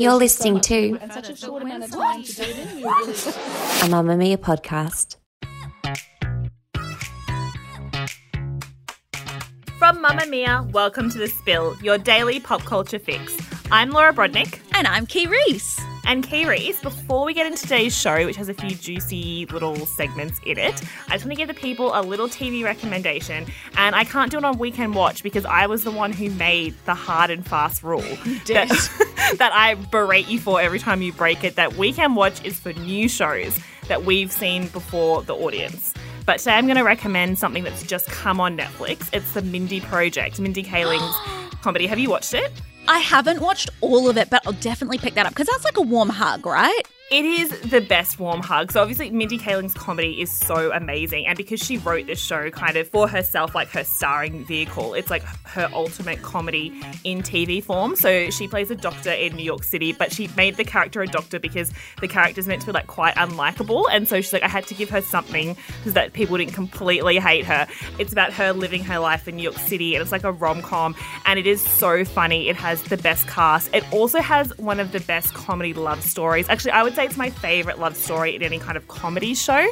You're listening to And such a short amount of time to do it in, we were really a Mamamia podcast. From Mamamia, welcome to The Spill, your daily pop culture fix. I'm Laura Brodnik. And I'm Kee Reece. And Kee Reece, before we get into today's show, which has a few juicy little segments in it, I just want to give the people a little TV recommendation. And I can't do it on Weekend Watch because I was the one who made the hard and fast rule that, that I berate you for every time you break it. That Weekend Watch is for new shows that we've seen before the audience. But today I'm going to recommend something that's just come on Netflix. It's the Mindy Project, Mindy Kaling's comedy. Have you watched it? I haven't watched all of it, but I'll definitely pick that up because that's like a warm hug, right? It is the best warm hug. So obviously Mindy Kaling's comedy is so amazing and because she wrote this show kind of for herself like her starring vehicle, it's like her ultimate comedy in TV form. So she plays a doctor in New York City, but she made the character a doctor because the character's meant to be like quite unlikable and so she's like I had to give her something so that people didn't completely hate her. It's about her living her life in New York City and it's like a rom-com and it is so funny. It has the best cast. It also has one of the best comedy love stories. Actually, I would say it's my favorite love story in any kind of comedy show.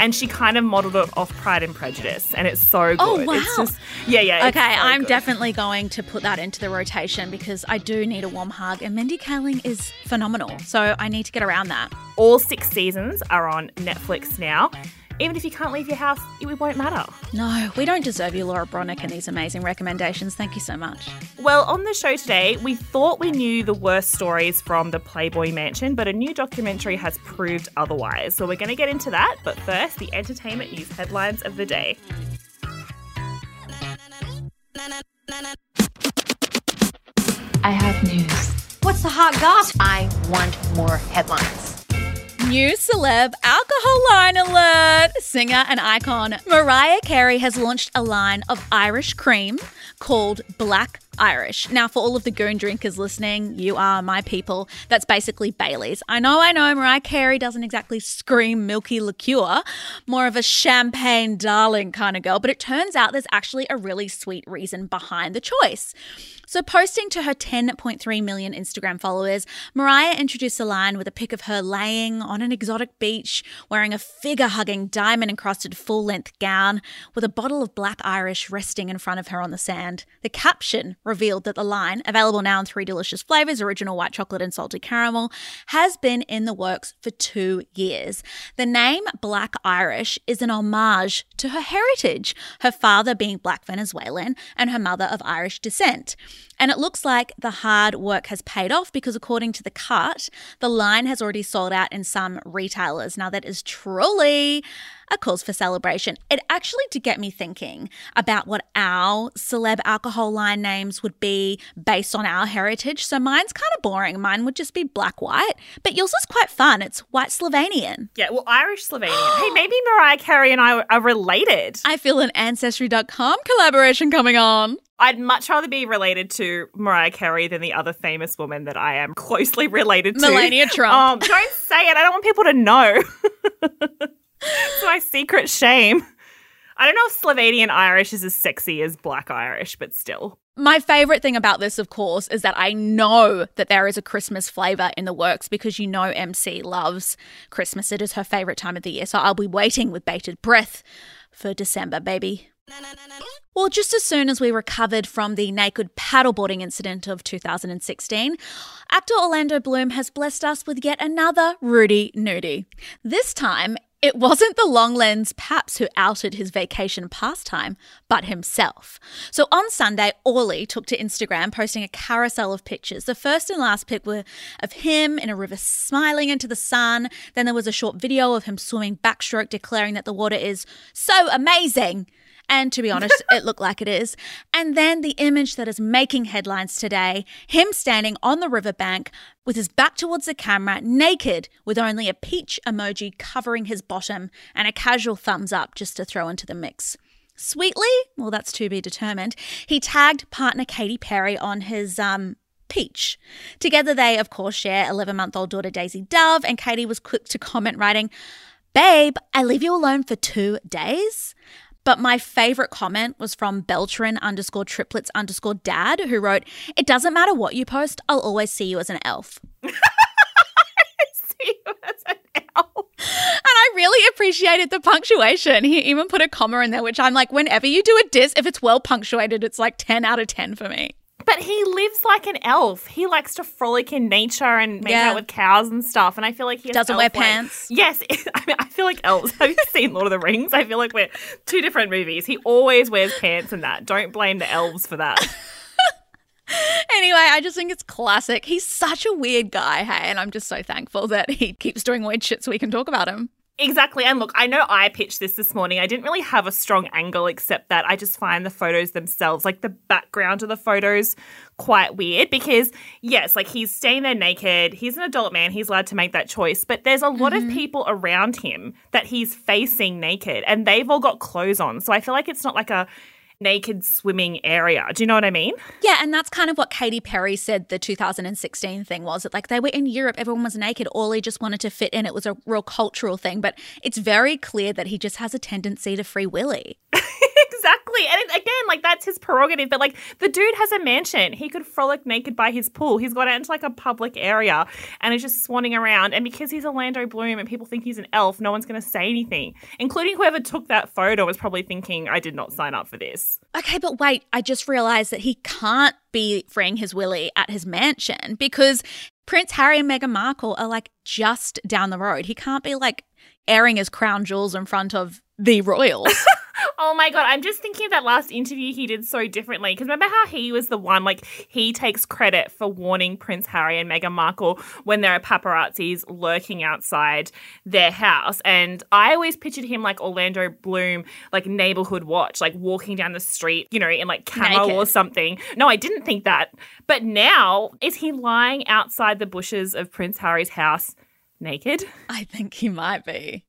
And she kind of modeled it off Pride and Prejudice, and it's so oh, good. Oh, It's wow. just, yeah, yeah. it's Okay, so I'm good. definitely going to put that into the rotation because I do need a warm hug, and Mindy Kaling is phenomenal. So I need to get around that. All six seasons are on Netflix now. Even if you can't leave your house, it won't matter. No, we don't deserve you, Laura Brodnik, and these amazing recommendations. Thank you so much. Well, on the show today, we thought we knew the worst stories from the Playboy Mansion, but a new documentary has proved otherwise. So we're going to get into that, but first, the entertainment news headlines of the day. I have news. What's the hot gossip? I want more headlines. New celeb alcohol line alert! Singer and icon Mariah Carey has launched a line of Irish cream called Black Irish. Now, for all of the goon drinkers listening, you are my people. That's basically Bailey's. I know, I know, Mariah Carey doesn't exactly scream milky liqueur, more of a champagne darling kind of girl, but it turns out there's actually a really sweet reason behind the choice. So, posting to her 10.3 million Instagram followers, Mariah introduced a line with a pic of her laying on an exotic beach, wearing a figure hugging, diamond encrusted full length gown, with a bottle of black Irish resting in front of her on the sand. The caption revealed that the line, available now in three delicious flavors original white chocolate and salted caramel, has been in the works for two years. The name Black Irish is an homage to her heritage, her father being black Venezuelan and her mother of Irish descent. And it looks like the hard work has paid off because, according to the cut, the line has already sold out in some retailers. Now, that is truly a cause for celebration. It actually did get me thinking about what our celeb alcohol line names would be based on our heritage. So mine's kind of boring. Mine would just be black white, but yours is quite fun. It's white Slovenian. Yeah, well, Irish Slovenian. hey, maybe Mariah Carey and I are related. I feel an Ancestry.com collaboration coming on. I'd much rather be related to Mariah Carey than the other famous woman that I am closely related to. Melania Trump. Um, don't say it. I don't want people to know. it's my secret shame. I don't know if Slovenian Irish is as sexy as Black Irish, but still. My favorite thing about this, of course, is that I know that there is a Christmas flavor in the works because you know MC loves Christmas. It is her favorite time of the year. So I'll be waiting with bated breath for December, baby. Well, just as soon as we recovered from the naked paddleboarding incident of 2016, actor Orlando Bloom has blessed us with yet another Rudy nudie. This time, it wasn't the long lens Paps who outed his vacation pastime, but himself. So on Sunday, Orly took to Instagram posting a carousel of pictures. The first and last pic were of him in a river smiling into the sun. Then there was a short video of him swimming backstroke, declaring that the water is so amazing. And to be honest, it looked like it is. And then the image that is making headlines today him standing on the riverbank with his back towards the camera, naked, with only a peach emoji covering his bottom and a casual thumbs up just to throw into the mix. Sweetly, well, that's to be determined, he tagged partner Katy Perry on his um, Peach. Together, they, of course, share 11 month old daughter Daisy Dove, and Katy was quick to comment, writing, Babe, I leave you alone for two days. But my favorite comment was from Beltran underscore triplets underscore dad, who wrote, It doesn't matter what you post, I'll always see you as an elf. I see you as an elf. And I really appreciated the punctuation. He even put a comma in there, which I'm like, whenever you do a diss, if it's well punctuated, it's like 10 out of 10 for me. But he lives like an elf. He likes to frolic in nature and make Yeah. out with cows and stuff. And I feel like he Doesn't wear elf-like- pants. Yes, I mean, I feel like elves. Have you seen Lord of the Rings? I feel like we're two different movies. He always wears pants and that. Don't blame the elves for that. Anyway, I just think it's classic. He's such a weird guy, hey, and I'm just so thankful that he keeps doing weird shit so we can talk about him. Exactly. And look, I know I pitched this this morning. I didn't really have a strong angle except that I just find the photos themselves, like the background of the photos, quite weird because, yes, like he's staying there naked. He's an adult man. He's allowed to make that choice. But there's a lot of mm-hmm. people around him that he's facing naked and they've all got clothes on. So I feel like it's not like a naked swimming area. Do you know what I mean? Yeah, and that's kind of what Katy Perry said the 2016 thing was. That like they were in Europe, everyone was naked. All he just wanted to fit in. It was a real cultural thing, but it's very clear that he just has a tendency to free willy. Exactly. And it, again, like that's his prerogative. But like the dude has a mansion. He could frolic naked by his pool. He's gone out into like a public area and is just swanning around. And because he's Orlando Bloom and people think he's an elf, no one's going to say anything, including whoever took that photo was probably thinking, I did not sign up for this. Okay, but wait, I just realized that he can't be freeing his willy at his mansion because Prince Harry and Meghan Markle are like just down the road. He can't be like airing his crown jewels in front of the royals. Oh my god, I'm just thinking of that last interview he did so differently. Because remember how he was the one, like, he takes credit for warning Prince Harry and Meghan Markle when there are paparazzis lurking outside their house. And I always pictured him like Orlando Bloom, like neighborhood watch, like walking down the street, you know, in like camo Naked. or something. No, I didn't think that. But now, is he lying outside the bushes of Prince Harry's house naked? I think he might be.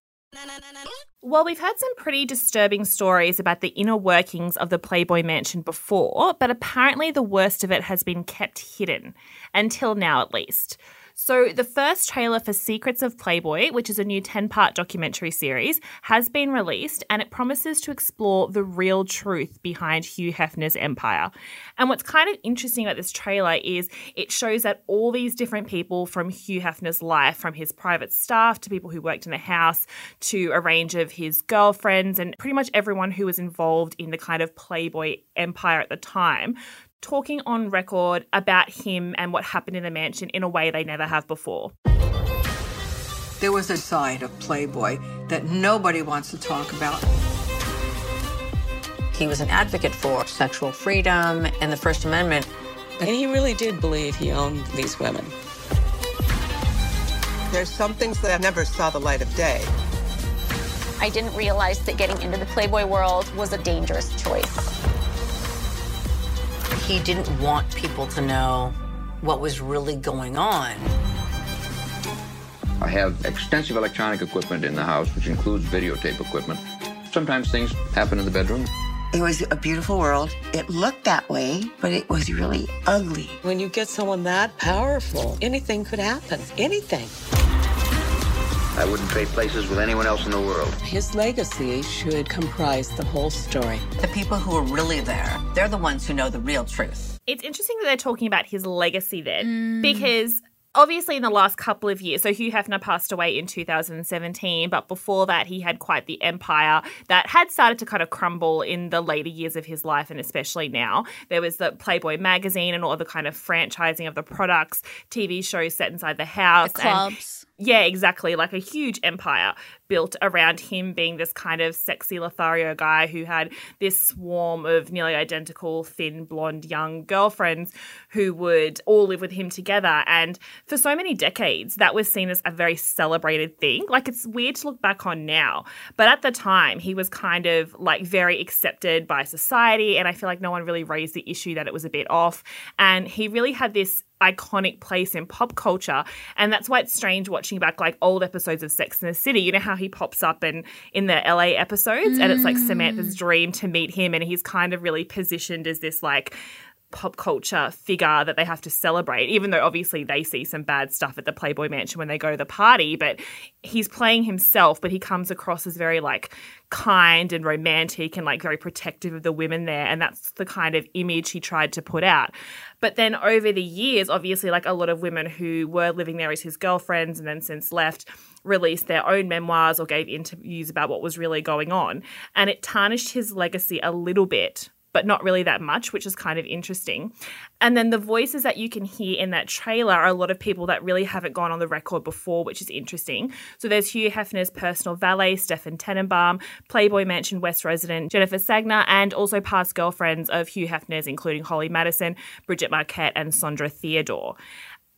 Well, we've had some pretty disturbing stories about the inner workings of the Playboy Mansion before, but apparently the worst of it has been kept hidden, until now at least. So, the first trailer for Secrets of Playboy, which is a new 10 part documentary series, has been released and it promises to explore the real truth behind Hugh Hefner's empire. And what's kind of interesting about this trailer is it shows that all these different people from Hugh Hefner's life, from his private staff to people who worked in the house to a range of his girlfriends and pretty much everyone who was involved in the kind of Playboy empire at the time, talking on record about him and what happened in the mansion in a way they never have before. There was a side of Playboy that nobody wants to talk about. He was an advocate for sexual freedom and the First Amendment. And he really did believe he owned these women. There's some things that I never saw the light of day. I didn't realize that getting into the Playboy world was a dangerous choice. He didn't want people to know what was really going on. I have extensive electronic equipment in the house, which includes videotape equipment. Sometimes things happen in the bedroom. It was a beautiful world. It looked that way, but it was really ugly. When you get someone that powerful, anything could happen. Anything. I wouldn't trade places with anyone else in the world. His legacy should comprise the whole story. The people who are really there, they're the ones who know the real truth. It's interesting that they're talking about his legacy then, mm. because obviously in the last couple of years, so Hugh Hefner passed away in 2017, but before that, he had quite the empire that had started to kind of crumble in the later years of his life, and especially now. There was the Playboy magazine and all the kind of franchising of the products, TV shows set inside the house, The and- clubs. Yeah, exactly. Like a huge empire built around him being this kind of sexy Lothario guy who had this swarm of nearly identical, thin, blonde, young girlfriends who would all live with him together. And for so many decades, that was seen as a very celebrated thing. Like it's weird to look back on now. But at the time, he was kind of like very accepted by society. And I feel like no one really raised the issue that it was a bit off. And he really had this iconic place in pop culture. And that's why it's strange watching back like old episodes of Sex in the City. You know how he pops up in in the LA episodes and it's like Samantha's mm. dream to meet him and he's kind of really positioned as this like pop culture figure that they have to celebrate, even though obviously they see some bad stuff at the Playboy Mansion when they go to the party. But he's playing himself, but he comes across as very like kind and romantic and like very protective of the women there. And that's the kind of image he tried to put out. But then over the years, obviously, like a lot of women who were living there as his girlfriends and then since left released their own memoirs or gave interviews about what was really going on. And it tarnished his legacy a little bit but not really that much, which is kind of interesting. And then the voices that you can hear in that trailer are a lot of people that really haven't gone on the record before, which is interesting. So there's Hugh Hefner's personal valet, Stefan Tetenbaum, Playboy Mansion West resident Jennifer Saginor, and also past girlfriends of Hugh Hefner's, including Holly Madison, Bridget Marquardt, and Sondra Theodore.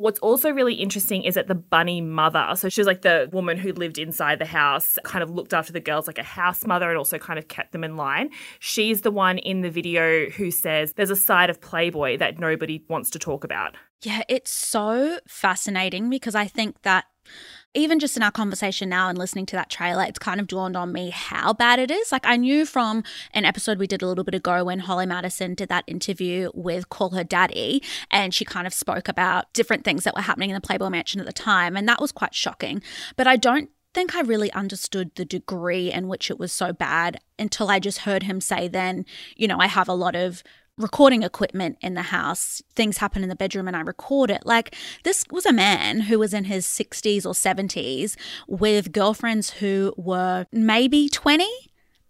What's also really interesting is that the bunny mother, so she was like the woman who lived inside the house, kind of looked after the girls like a house mother and also kind of kept them in line. She's the one in the video who says there's a side of Playboy that nobody wants to talk about. Yeah, it's so fascinating because I think that even just in our conversation now and listening to that trailer, it's kind of dawned on me how bad it is. Like, I knew from an episode we did a little bit ago when Holly Madison did that interview with Call Her Daddy, and she kind of spoke about different things that were happening in the Playboy Mansion at the time. And that was quite shocking. But I don't think I really understood the degree in which it was so bad until I just heard him say then, you know, I have a lot of recording equipment in the house. Things happen in the bedroom and I record it. Like, this was a man who was in his 60s or 70s with girlfriends who were maybe 20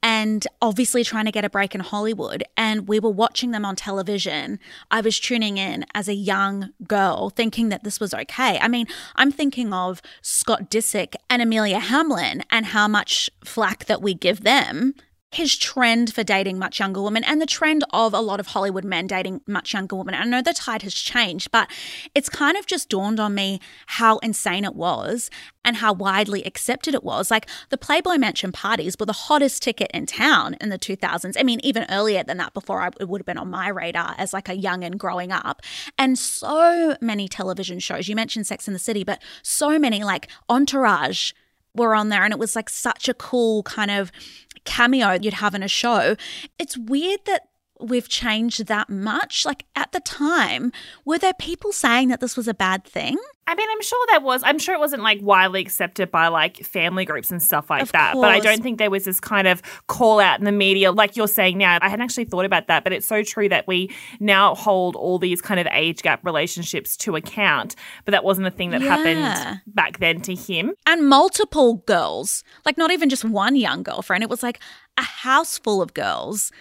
and obviously trying to get a break in Hollywood. And we were watching them on television. I was tuning in as a young girl thinking that this was okay. I mean, I'm thinking of Scott Disick and Amelia Hamlin and how much flack that we give them his trend for dating much younger women and the trend of a lot of Hollywood men dating much younger women. I know the tide has changed, but it's kind of just dawned on me how insane it was and how widely accepted it was. Like the Playboy Mansion parties were the hottest ticket in town in the 2000s. I mean, even earlier than that, before I, it would have been on my radar as like a young and growing up. And so many television shows. You mentioned Sex in the City, but so many like Entourage were on there and it was like such a cool kind of cameo you'd have in a show. It's weird that we've changed that much. Like at the time, were there people saying that this was a bad thing? I mean, I'm sure there was. I'm sure it wasn't like widely accepted by like family groups and stuff like Of that. But I don't think there was this kind of call out in the media, like you're saying now. I hadn't actually thought about that, but it's so true that we now hold all these kind of age gap relationships to account. But that wasn't a thing that Yeah. happened back then to him. And multiple girls, like not even just one young girlfriend. It was like a house full of girls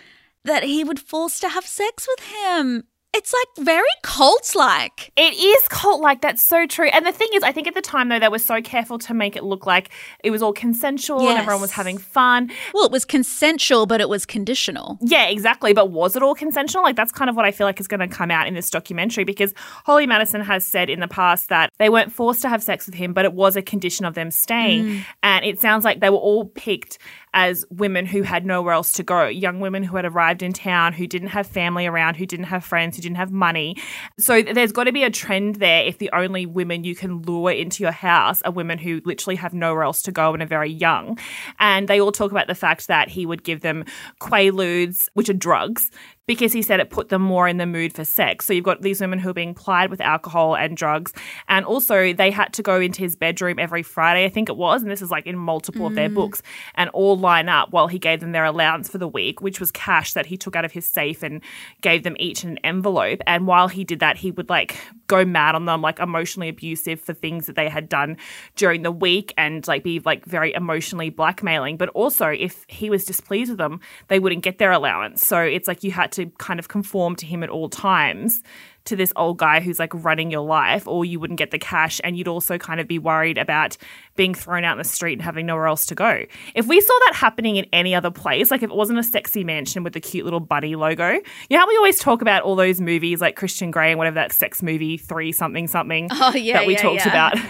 that he would force to have sex with him. It's like very cult like. It is cult like. That's so true. And the thing is, I think at the time though, they were so careful to make it look like it was all consensual and everyone was having fun. Well, it was consensual, but it was conditional. Yeah, exactly. But was it all consensual? Like, that's kind of what I feel like is going to come out in this documentary because Holly Madison has said in the past that they weren't forced to have sex with him, but it was a condition of them staying. Mm. And it sounds like they were all picked as women who had nowhere else to go, young women who had arrived in town, who didn't have family around, who didn't have friends, who didn't have money. So there's got to be a trend there if the only women you can lure into your house are women who literally have nowhere else to go and are very young. And they all talk about the fact that he would give them quaaludes, which are drugs, because he said it put them more in the mood for sex. So you've got these women who are being plied with alcohol and drugs. And also, they had to go into his bedroom every Friday, I think it was. And this is like in multiple of their Mm. books and all line up while he gave them their allowance for the week, which was cash that he took out of his safe and gave them each an envelope. And while he did that, he would like go mad on them, like emotionally abusive for things that they had done during the week and like be like very emotionally blackmailing. But also, if he was displeased with them, they wouldn't get their allowance. So it's like you had to kind of conform to him at all times to this old guy who's like running your life, or you wouldn't get the cash. And you'd also kind of be worried about being thrown out in the street and having nowhere else to go. If we saw that happening in any other place, like if it wasn't a sexy mansion with the cute little bunny logo, you know how we always talk about all those movies like Christian Grey and whatever that sex movie, three something something Oh, yeah, that we yeah, talked yeah. about. you know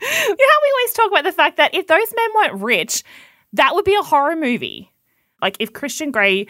how we always talk about the fact that if those men weren't rich, that would be a horror movie. Like if Christian Grey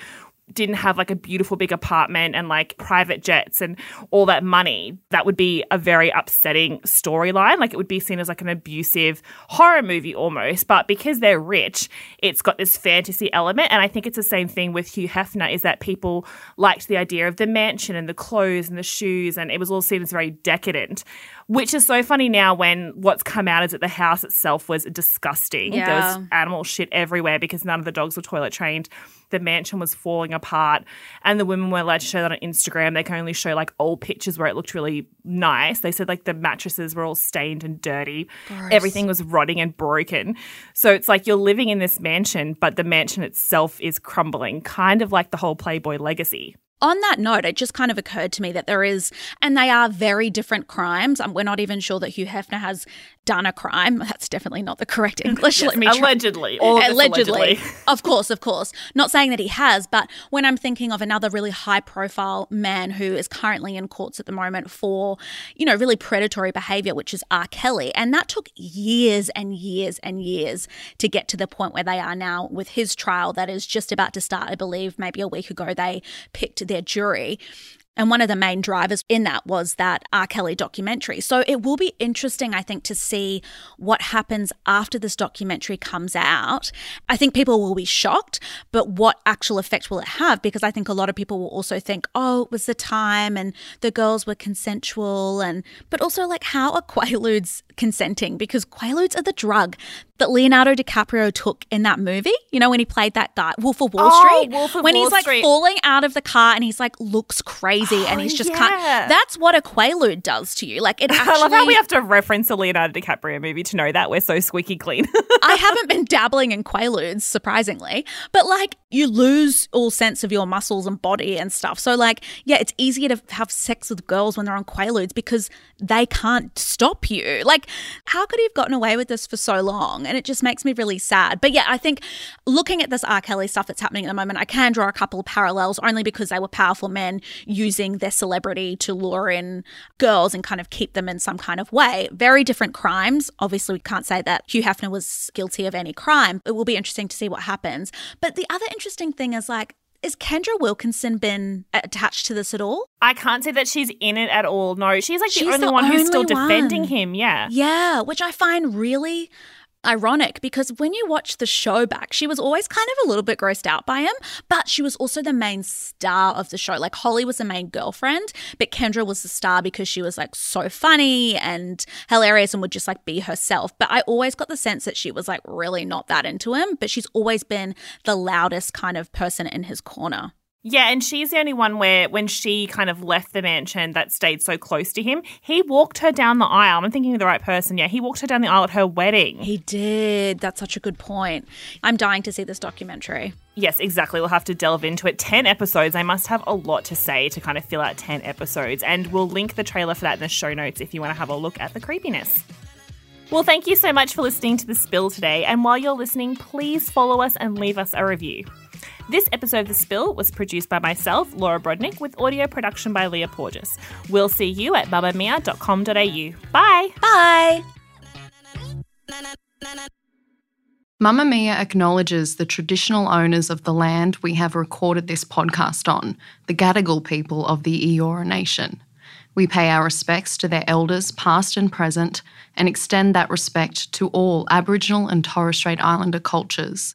didn't have like a beautiful big apartment and like private jets and all that money, that would be a very upsetting storyline. Like it would be seen as like an abusive horror movie almost. But because they're rich, it's got this fantasy element. And I think it's the same thing with Hugh Hefner is that people liked the idea of the mansion and the clothes and the shoes, and it was all seen as very decadent. Which is so funny now when what's come out is that the house itself was disgusting. Yeah. There was animal shit everywhere because none of the dogs were toilet trained. The mansion was falling apart, and the women were allowed to show that on Instagram. They can only show like old pictures where it looked really nice. They said like the mattresses were all stained and dirty. Gross. Everything was rotting and broken. So it's like you're living in this mansion, but the mansion itself is crumbling, kind of like the whole Playboy legacy. On that note, it just kind of occurred to me that there is, and they are very different crimes. Um, we're not even sure that Hugh Hefner has done a crime. That's definitely not the correct English. Yes, Let me try- allegedly. All of this allegedly. of course, of course. Not saying that he has, but when I'm thinking of another really high profile man who is currently in courts at the moment for, you know, really predatory behavior, which is R. Kelly. And that took years and years and years to get to the point where they are now with his trial that is just about to start. I believe maybe a week ago they picked their jury. And one of the main drivers in that was that R. Kelly documentary. So it will be interesting, I think, to see what happens after this documentary comes out. I think people will be shocked, but what actual effect will it have? Because I think a lot of people will also think, oh, it was the time and the girls were consensual. And, but also, like, how are Quaaludes consenting? Because Quaaludes are the drug that Leonardo DiCaprio took in that movie. You know, when he played that guy, Wolf of Wall Oh, Street. Wolf of when Wall he's like Street. falling out of the car and he's like looks crazy oh, and he's just yeah. can't. That's what a Quaalude does to you. Like it actually. I love how we have to reference a Leonardo DiCaprio movie to know that we're so squeaky clean. I haven't been dabbling in Quaaludes, surprisingly, but like you lose all sense of your muscles and body and stuff. So like, yeah, it's easier to have sex with girls when they're on Quaaludes because they can't stop you. Like, how could he have gotten away with this for so long? And it just makes me really sad. But yeah, I think looking at this R. Kelly stuff that's happening at the moment, I can draw a couple of parallels only because they were powerful men using their celebrity to lure in girls and kind of keep them in some kind of way. Very different crimes. Obviously, we can't say that Hugh Hefner was guilty of any crime. It will be interesting to see what happens. But the other interesting thing is like, is Kendra Wilkinson been attached to this at all? I can't say that she's in it at all. No, she's like the only the one who's still only defending him. Yeah. Yeah, which I find really ironic because when you watch the show back, she was always kind of a little bit grossed out by him, but she was also the main star of the show. Like Holly was the main girlfriend, but Kendra was the star because she was like so funny and hilarious and would just like be herself. But I always got the sense that she was like really not that into him, but she's always been the loudest kind of person in his corner. Yeah, and she's the only one where when she kind of left the mansion that stayed so close to him, he walked her down the aisle. I'm thinking of the right person. Yeah, he walked her down the aisle at her wedding. He did. That's such a good point. I'm dying to see this documentary. Yes, exactly. We'll have to delve into it. 10 episodes. I must have a lot to say to kind of fill out 10 episodes. And we'll link the trailer for that in the show notes if you want to have a look at the creepiness. Well, thank you so much for listening to The Spill today. And while you're listening, please follow us and leave us a review. This episode of The Spill was produced by myself, Laura Brodnik, with audio production by Leah Porges. We'll see you at mamamia.com.au. Bye. Bye. Mamamia acknowledges the traditional owners of the land we have recorded this podcast on, the Gadigal people of the Eora Nation. We pay our respects to their elders, past and present, and extend that respect to all Aboriginal and Torres Strait Islander cultures.